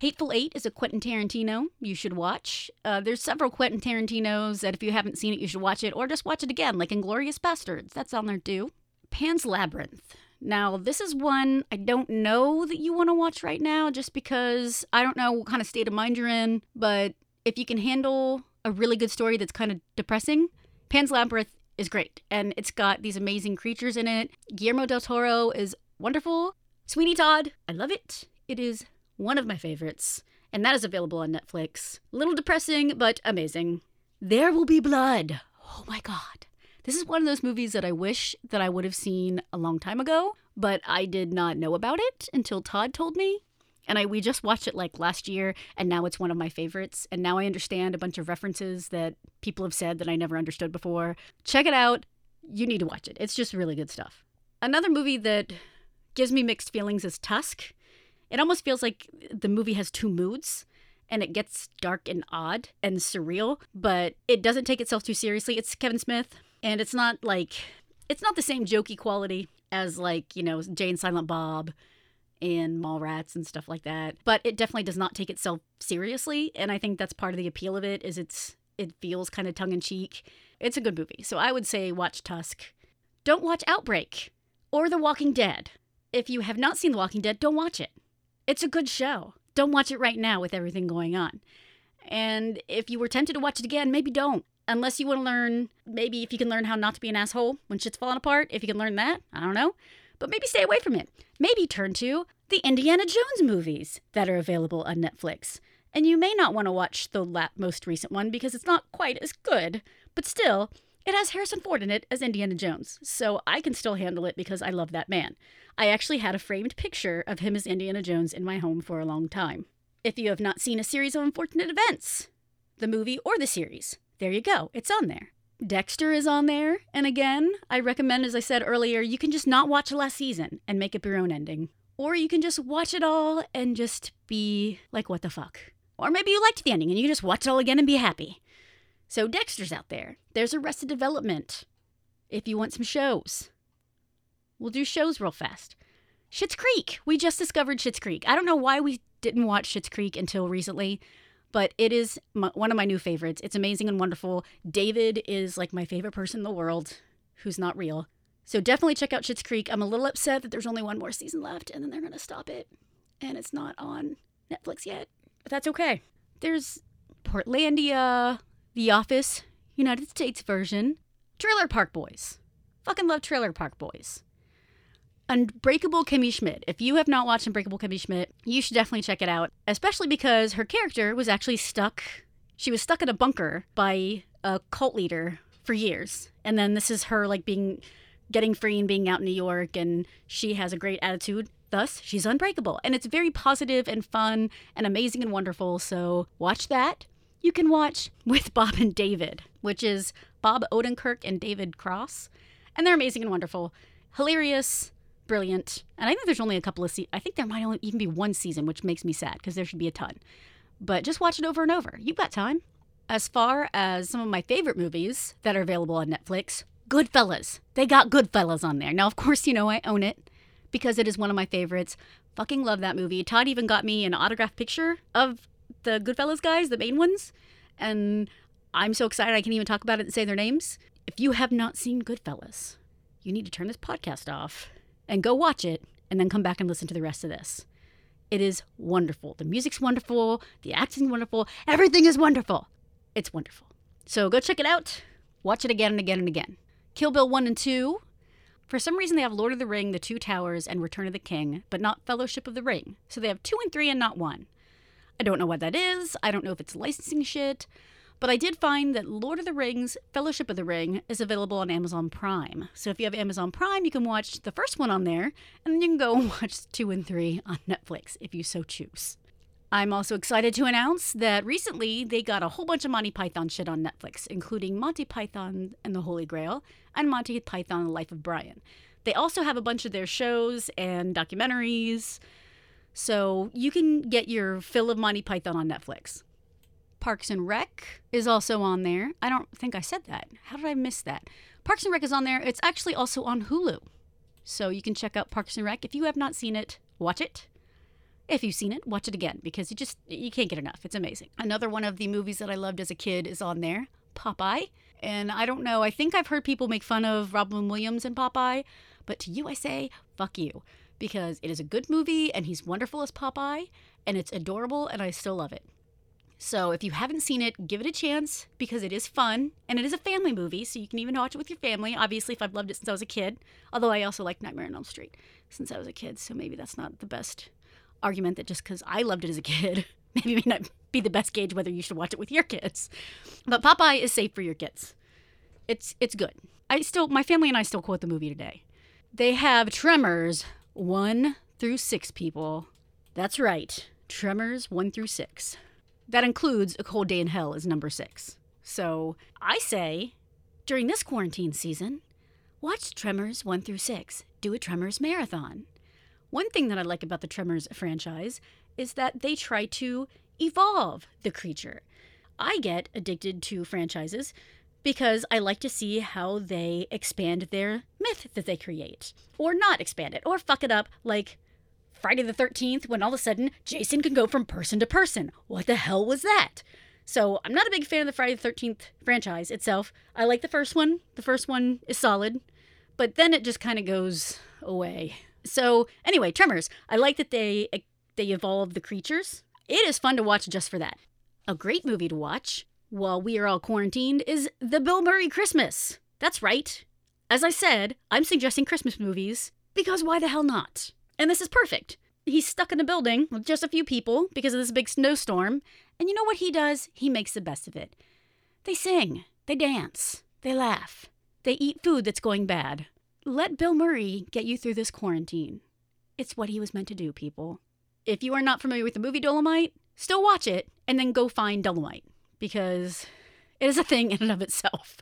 Speaker 1: Hateful Eight is a Quentin Tarantino you should watch. Uh, there's several Quentin Tarantinos that if you haven't seen it, you should watch it or just watch it again, like Inglourious Basterds. That's on there too. Pan's Labyrinth. Now, this is one I don't know that you want to watch right now just because I don't know what kind of state of mind you're in, but if you can handle a really good story that's kind of depressing, Pan's Labyrinth is great. And it's got these amazing creatures in it. Guillermo del Toro is wonderful. Sweeney Todd, I love it. It is one of my favorites, and that is available on Netflix. Little depressing, but amazing. There Will Be Blood. Oh my god. This is one of those movies that I wish that I would have seen a long time ago, but I did not know about it until Todd told me. And I we just watched it like last year and now it's one of my favorites and now I understand a bunch of references that people have said that I never understood before. Check it out. You need to watch it. It's just really good stuff. Another movie that gives me mixed feelings is Tusk it almost feels like the movie has two moods. and it gets dark and odd and surreal, but it doesn't take itself too seriously. It's Kevin Smith, and it's not like it's not the same jokey quality as like, you know, Jay and Silent Bob and Mallrats and stuff like that. But it definitely does not take itself seriously, and I think that's part of the appeal of it is it's it feels kind of tongue in cheek. It's a good movie. So I would say watch Tusk. Don't watch Outbreak or The Walking Dead. If you have not seen The Walking Dead, don't watch it. It's a good show. Don't watch it right now with everything going on. And if you were tempted to watch it again, maybe don't. Unless you want to learn, maybe if you can learn how not to be an asshole when shit's falling apart, if you can learn that, I don't know. But maybe stay away from it. Maybe turn to the Indiana Jones movies that are available on Netflix. And you may not want to watch the most recent one because it's not quite as good, but still, it has Harrison Ford in it as Indiana Jones, so I can still handle it because I love that man. I actually had a framed picture of him as Indiana Jones in my home for a long time. If you have not seen A Series of Unfortunate Events, the movie or the series, there you go, it's on there. Dexter is on there, and again, I recommend, as I said earlier, you can just not watch the last season and make up your own ending. Or you can just watch it all and just be like, what the fuck? Or maybe you liked the ending and you just watch it all again and be happy. So Dexter's out there. There's Arrested Development. If you want some shows, we'll do shows real fast. Schitt's Creek. We just discovered Schitt's Creek. I don't know why we didn't watch Schitt's Creek until recently, but it is my, one of my new favorites. It's amazing and wonderful. David is like my favorite person in the world who's not real. So definitely check out Schitt's Creek. I'm a little upset that there's only one more season left and then they're going to stop it. And it's not on Netflix yet. But that's okay. There's Portlandia, The Office, United States version, Trailer Park Boys. Fucking love Trailer Park Boys. Unbreakable Kimmy Schmidt. If you have not watched Unbreakable Kimmy Schmidt, you should definitely check it out, especially because her character was actually stuck. She was stuck in a bunker by a cult leader for years. And then this is her like being getting free and being out in New York and she has a great attitude Thus, she's unbreakable. And it's very positive and fun and amazing and wonderful. So watch that. You can watch With Bob and David, which is Bob Odenkirk and David Cross. And they're amazing and wonderful. Hilarious, brilliant. And I think there's only a couple of. I think there might only even be one season, which makes me sad because there should be a ton. But just watch it over and over. You've got time. As far as some of my favorite movies that are available on Netflix, Goodfellas. They got Goodfellas on there. Now, of course, you know I own it because it is one of my favorites. Fucking love that movie. Todd even got me an autographed picture of the Goodfellas guys, the main ones. And I'm so excited I can't even talk about it and say their names. If you have not seen Goodfellas, you need to turn this podcast off and go watch it and then come back and listen to the rest of this. It is wonderful. The music's wonderful, the acting's wonderful, everything is wonderful. It's wonderful. So go check it out. Watch it again and again and again. Kill Bill 1 and 2 for some reason, they have Lord of the Ring, The Two Towers, and Return of the King, but not Fellowship of the Ring. So they have two and three and not one. I don't know what that is. I don't know if it's licensing shit. But I did find that Lord of the Rings, Fellowship of the Ring, is available on Amazon Prime. So if you have Amazon Prime, you can watch the first one on there, and then you can go watch two and three on Netflix if you so choose. I'm also excited to announce that recently they got a whole bunch of Monty Python shit on Netflix, including Monty Python and the Holy Grail and Monty Python and the Life of Brian. They also have a bunch of their shows and documentaries, so you can get your fill of Monty Python on Netflix. Parks and Rec is also on there. I don't think I said that. How did I miss that? Parks and Rec is on there. It's actually also on Hulu. So you can check out Parks and Rec. If you have not seen it, watch it. If you've seen it, watch it again because you just you can't get enough. It's amazing. Another one of the movies that I loved as a kid is on there, Popeye. And I don't know, I think I've heard people make fun of Robin Williams and Popeye, but to you I say, fuck you. Because it is a good movie and he's wonderful as Popeye and it's adorable and I still love it. So if you haven't seen it, give it a chance because it is fun and it is a family movie, so you can even watch it with your family. Obviously, if I've loved it since I was a kid, although I also like Nightmare on Elm Street since I was a kid, so maybe that's not the best argument that just because I loved it as a kid, maybe may not be the best gauge whether you should watch it with your kids. But Popeye is safe for your kids. It's it's good. I still my family and I still quote the movie today. They have Tremors one through six people. That's right, Tremors one through six. That includes A Cold Day in Hell is number six. So I say, during this quarantine season, watch Tremors one through six. Do a Tremors marathon. One thing that I like about the Tremors franchise is that they try to evolve the creature. I get addicted to franchises because I like to see how they expand their myth that they create, or not expand it, or fuck it up like Friday the 13th when all of a sudden Jason can go from person to person. What the hell was that? So I'm not a big fan of the Friday the 13th franchise itself. I like the first one, the first one is solid, but then it just kind of goes away. So anyway, Tremors. I like that they they evolve the creatures. It is fun to watch just for that. A great movie to watch while we are all quarantined is The Bill Murray Christmas. That's right. As I said, I'm suggesting Christmas movies because why the hell not? And this is perfect. He's stuck in a building with just a few people because of this big snowstorm, and you know what he does? He makes the best of it. They sing, they dance, they laugh, they eat food that's going bad. Let Bill Murray get you through this quarantine. It's what he was meant to do, people. If you are not familiar with the movie Dolemite, still watch it and then go find Dolemite because it is a thing in and of itself.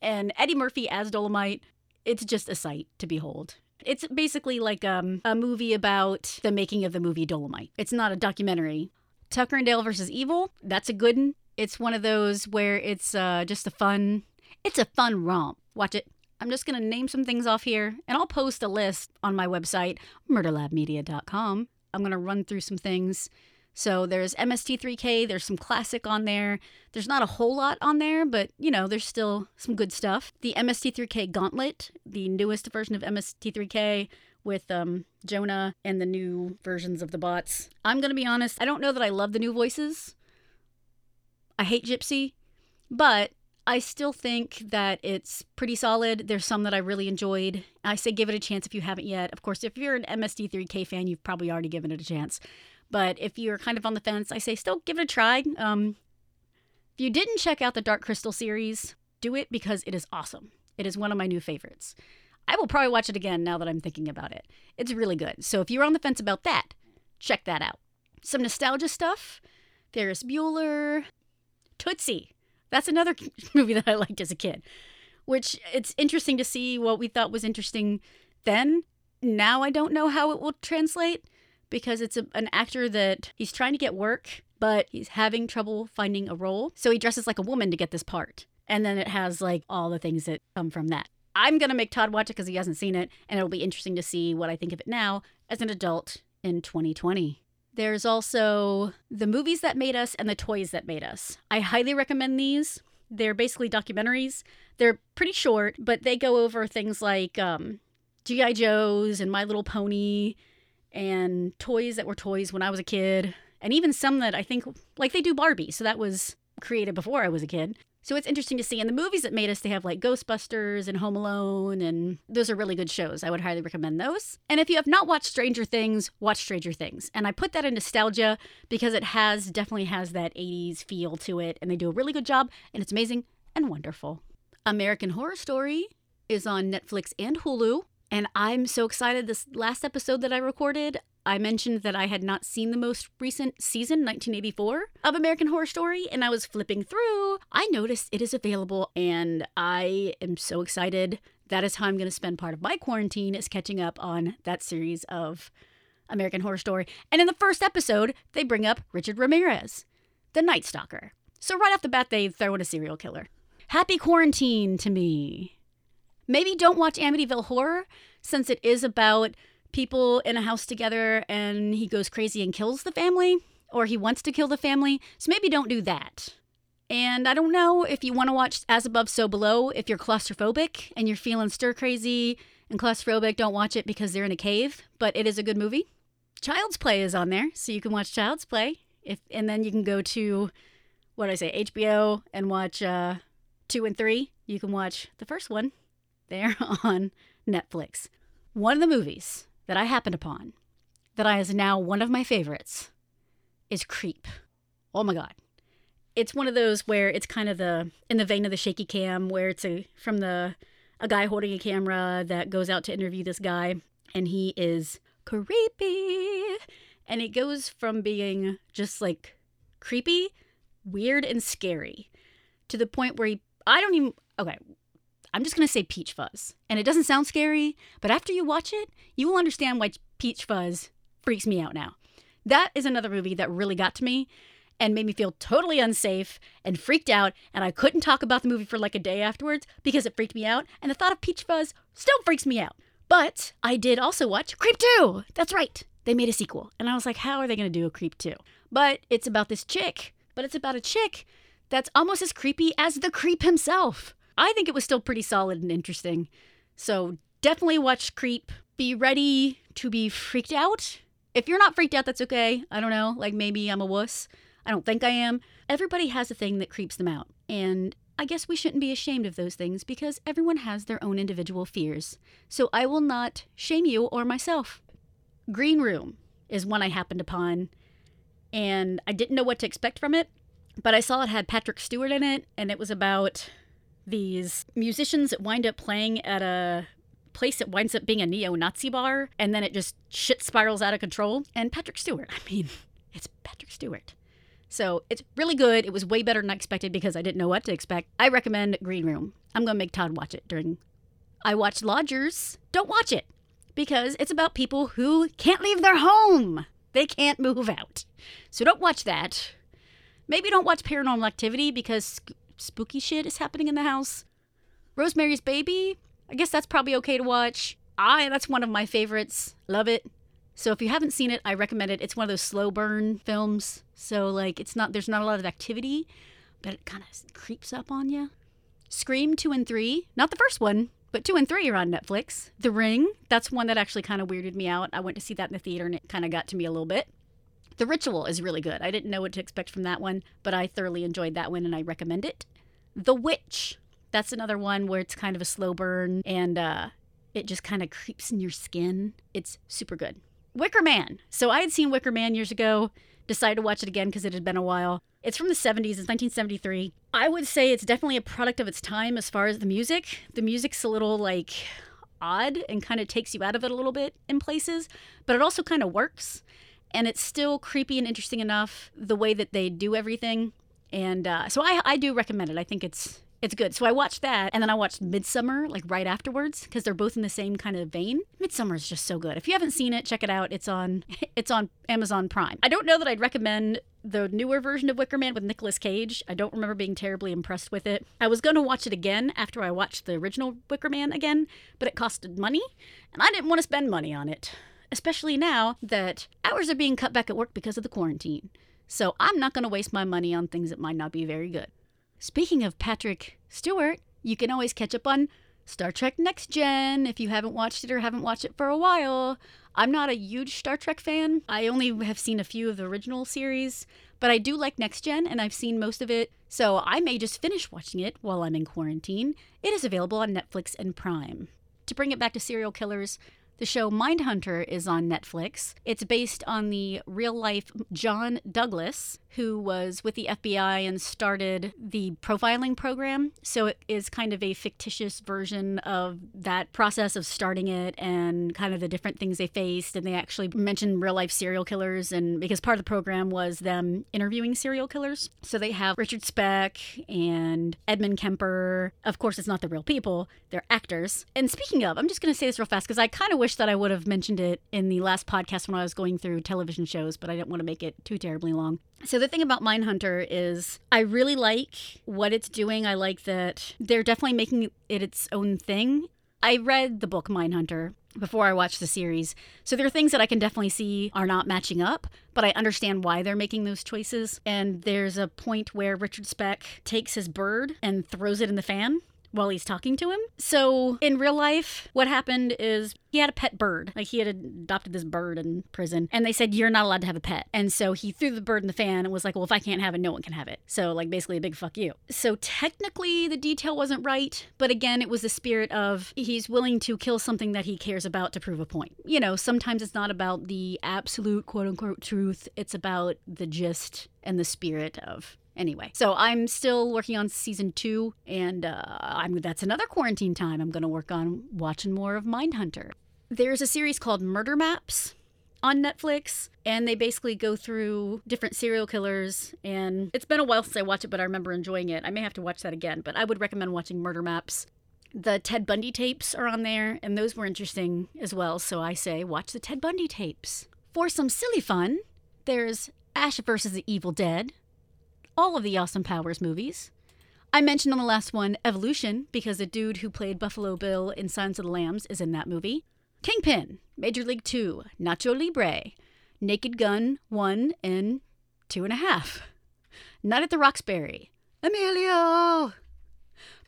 Speaker 1: And Eddie Murphy as Dolemite, it's just a sight to behold. It's basically like um, a movie about the making of the movie Dolemite. It's not a documentary. Tucker and Dale versus Evil, that's a good one. It's one of those where it's uh, just a fun, it's a fun romp. Watch it. I'm just going to name some things off here, and I'll post a list on my website, murderlabmedia.com. I'm going to run through some things so there's MST3K, there's some classic on there. There's not a whole lot on there, but you know, there's still some good stuff. The MST3K Gauntlet, the newest version of MST3K with um, Jonah and the new versions of the bots. I'm going to be honest, I don't know that I love the new voices. I hate Gypsy, but I still think that it's pretty solid. There's some that I really enjoyed. I say give it a chance if you haven't yet. Of course, if you're an MST3K fan, you've probably already given it a chance. But if you're kind of on the fence, I say still give it a try. Um, if you didn't check out the Dark Crystal series, do it because it is awesome. It is one of my new favorites. I will probably watch it again now that I'm thinking about it. It's really good. So if you're on the fence about that, check that out. Some nostalgia stuff Ferris Bueller, Tootsie. That's another movie that I liked as a kid, which it's interesting to see what we thought was interesting then. Now I don't know how it will translate because it's a, an actor that he's trying to get work, but he's having trouble finding a role. So he dresses like a woman to get this part. And then it has like all the things that come from that. I'm going to make Todd watch it because he hasn't seen it, and it'll be interesting to see what I think of it now as an adult in 2020. There's also The Movies That Made Us and The Toys That Made Us. I highly recommend these. They're basically documentaries. They're pretty short, but they go over things like um, G.I. Joe's and My Little Pony and toys that were toys when I was a kid, and even some that I think, like they do Barbie, so that was created before I was a kid. So it's interesting to see. And the movies that made us, they have like Ghostbusters and Home Alone, and those are really good shows. I would highly recommend those. And if you have not watched Stranger Things, watch Stranger Things. And I put that in nostalgia because it has definitely has that 80s feel to it, and they do a really good job, and it's amazing and wonderful. American Horror Story is on Netflix and Hulu. And I'm so excited. This last episode that I recorded, I mentioned that I had not seen the most recent season, 1984, of American Horror Story, and I was flipping through. I noticed it is available, and I am so excited. That is how I'm going to spend part of my quarantine is catching up on that series of American Horror Story. And in the first episode, they bring up Richard Ramirez, the Night Stalker. So right off the bat, they throw in a serial killer. Happy quarantine to me. Maybe don't watch Amityville Horror since it is about people in a house together and he goes crazy and kills the family or he wants to kill the family. So maybe don't do that. And I don't know if you want to watch As Above, So Below if you're claustrophobic and you're feeling stir crazy and claustrophobic, don't watch it because they're in a cave, but it is a good movie. Child's Play is on there, so you can watch Child's Play. If and then you can go to what did I say, HBO and watch uh, two and three. You can watch the first one there on Netflix. One of the movies that I happened upon that I is now one of my favorites is Creep. Oh my god. It's one of those where it's kind of the in the vein of the shaky cam where it's a from the a guy holding a camera that goes out to interview this guy and he is creepy. And it goes from being just like creepy, weird and scary to the point where he I don't even okay, I'm just going to say Peach Fuzz. And it doesn't sound scary, but after you watch it, you will understand why Peach Fuzz freaks me out now. That is another movie that really got to me. and made me feel totally unsafe and freaked out. And I couldn't talk about the movie for like a day afterwards because it freaked me out. And the thought of Peach Fuzz still freaks me out. But I did also watch Creep 2. That's right. They made a sequel. And I was like, how are they going to do a Creep 2? But it's about this chick. But it's about a chick that's almost as creepy as the creep himself. I think it was still pretty solid and interesting. So definitely watch Creep. Be ready to be freaked out. If you're not freaked out, that's okay. I don't know. Like maybe I'm a wuss. I don't think I am. Everybody has a thing that creeps them out. And I guess we shouldn't be ashamed of those things because everyone has their own individual fears. So I will not shame you or myself. Green Room is one I happened upon, and I didn't know what to expect from it, but I saw it had Patrick Stewart in it, and it was about these musicians that wind up playing at a place that winds up being a neo Nazi bar, and then it just shit spirals out of control. And Patrick Stewart, I mean, it's Patrick Stewart. So it's really good. It was way better than I expected because I didn't know what to expect. I recommend Green Room. I'm going to make Todd watch it during. I watched Lodgers. Don't watch it because it's about people who can't leave their home. They can't move out. So don't watch that. Maybe don't watch Paranormal Activity because spooky shit is happening in the house. Rosemary's Baby, I guess that's probably okay to watch. I that's one of my favorites. Love it. So if you haven't seen it, I recommend it. It's one of those slow burn films. So like it's not there's not a lot of activity, but it kind of creeps up on you. Scream 2 and 3, not the first one, but 2 and 3 are on Netflix. The Ring, that's one that actually kind of weirded me out. I went to see that in the theater and it kind of got to me a little bit. The Ritual is really good. I didn't know what to expect from that one, but I thoroughly enjoyed that one and I recommend it. The Witch, that's another one where it's kind of a slow burn and uh, it just kind of creeps in your skin. It's super good. Wicker Man. So I had seen Wicker Man years ago, decided to watch it again because it had been a while. It's from the 70s, it's 1973. I would say it's definitely a product of its time as far as the music. The music's a little like odd and kind of takes you out of it a little bit in places, but it also kind of works. And it's still creepy and interesting enough the way that they do everything. And uh, so I, I do recommend it. I think it's it's good. So I watched that, and then I watched Midsummer like right afterwards because they're both in the same kind of vein. Midsummer is just so good. If you haven't seen it, check it out. It's on it's on Amazon Prime. I don't know that I'd recommend the newer version of Wicker Man with Nicolas Cage. I don't remember being terribly impressed with it. I was going to watch it again after I watched the original Wicker Man again, but it costed money, and I didn't want to spend money on it, especially now that hours are being cut back at work because of the quarantine. So I'm not going to waste my money on things that might not be very good. Speaking of Patrick Stewart, you can always catch up on Star Trek Next Gen if you haven't watched it or haven't watched it for a while. I'm not a huge Star Trek fan. I only have seen a few of the original series, but I do like Next Gen and I've seen most of it, so I may just finish watching it while I'm in quarantine. It is available on Netflix and Prime. To bring it back to serial killers, the show Mindhunter is on Netflix. It's based on the real life John Douglas, who was with the FBI and started the profiling program. So it is kind of a fictitious version of that process of starting it and kind of the different things they faced. And they actually mentioned real life serial killers, and because part of the program was them interviewing serial killers. So they have Richard Speck and Edmund Kemper. Of course, it's not the real people, they're actors. And speaking of, I'm just going to say this real fast because I kind of wish that I would have mentioned it in the last podcast when I was going through television shows, but I didn't want to make it too terribly long. So the thing about Mindhunter is I really like what it's doing. I like that they're definitely making it its own thing. I read the book Mindhunter before I watched the series. So there are things that I can definitely see are not matching up, but I understand why they're making those choices. And there's a point where Richard Speck takes his bird and throws it in the fan while he's talking to him. So in real life, what happened is he had a pet bird. Like he had adopted this bird in prison, and they said you're not allowed to have a pet. And so he threw the bird in the fan and was like, "Well, if I can't have it, no one can have it." So like basically a big fuck you. So technically the detail wasn't right, but again, it was the spirit of he's willing to kill something that he cares about to prove a point. You know, sometimes it's not about the absolute quote unquote truth. It's about the gist and the spirit of Anyway, so I'm still working on season two, and uh, I'm that's another quarantine time. I'm going to work on watching more of Mindhunter. There's a series called Murder Maps on Netflix, and they basically go through different serial killers. And it's been a while since I watched it, but I remember enjoying it. I may have to watch that again, but I would recommend watching Murder Maps. The Ted Bundy tapes are on there, and those were interesting as well. So I say, watch the Ted Bundy tapes. For some silly fun, there's Ash versus the Evil Dead, all of the Austin Powers movies. I mentioned on the last one Evolution because the dude who played Buffalo Bill in Silence of the Lambs is in that movie. Kingpin, Major League 2, Nacho Libre, Naked Gun 1 and 2.5, Night at the Roxbury, Emilio,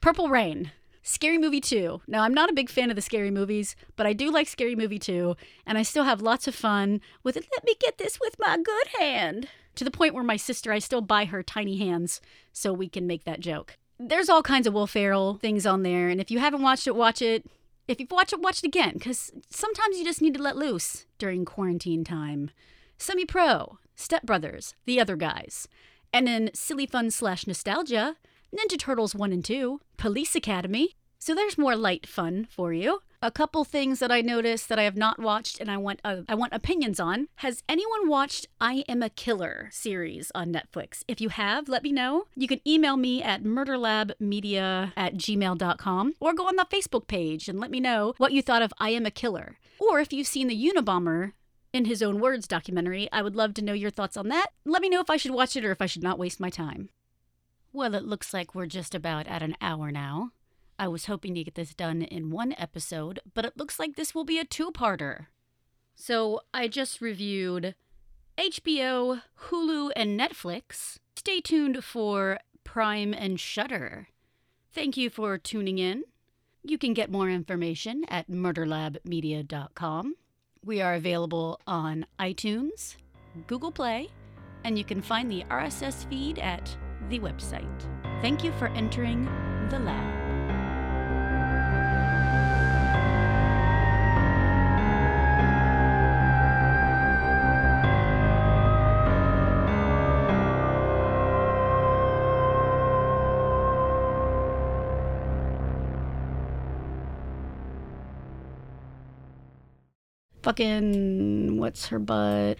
Speaker 1: Purple Rain, Scary Movie 2. Now, I'm not a big fan of the scary movies, but I do like Scary Movie 2, and I still have lots of fun with it. Let me get this with my good hand. To the point where my sister, I still buy her tiny hands so we can make that joke. There's all kinds of Will Ferrell things on there, and if you haven't watched it, watch it. If you've watched it, watch it again, because sometimes you just need to let loose during quarantine time. Semi Pro, Step Brothers, The Other Guys. And in Silly Fun slash Nostalgia, Ninja Turtles 1 and 2, Police Academy. So there's more light fun for you. A couple things that I noticed that I have not watched and I want uh, I want opinions on. Has anyone watched I Am a Killer series on Netflix? If you have, let me know. You can email me at murderlabmedia at gmail.com or go on the Facebook page and let me know what you thought of I Am a Killer. Or if you've seen the Unabomber in his own words documentary, I would love to know your thoughts on that. Let me know if I should watch it or if I should not waste my time. Well, it looks like we're just about at an hour now. I was hoping to get this done in one episode, but it looks like this will be a two parter. So I just reviewed HBO, Hulu, and Netflix. Stay tuned for Prime and Shudder. Thank you for tuning in. You can get more information at murderlabmedia.com. We are available on iTunes, Google Play, and you can find the RSS feed at the website. Thank you for entering the lab. Fucking what's her butt